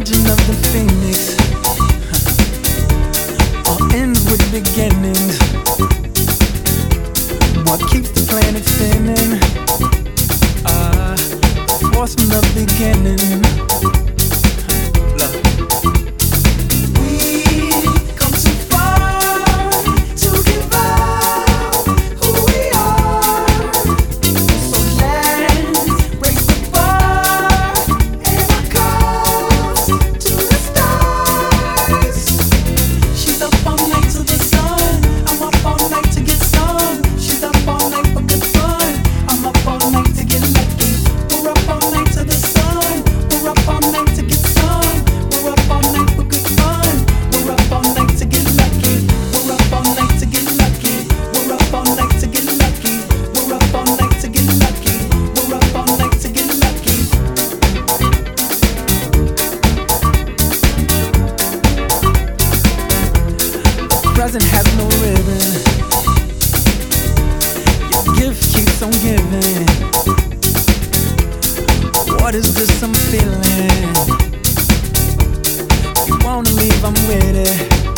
legend of the phoenix. All ends with beginnings. What keeps the planet spinning? Uh, force from the beginning. Present has no ribbon. Your gift keeps on giving. What is this I'm feeling? You wanna leave, I'm with it.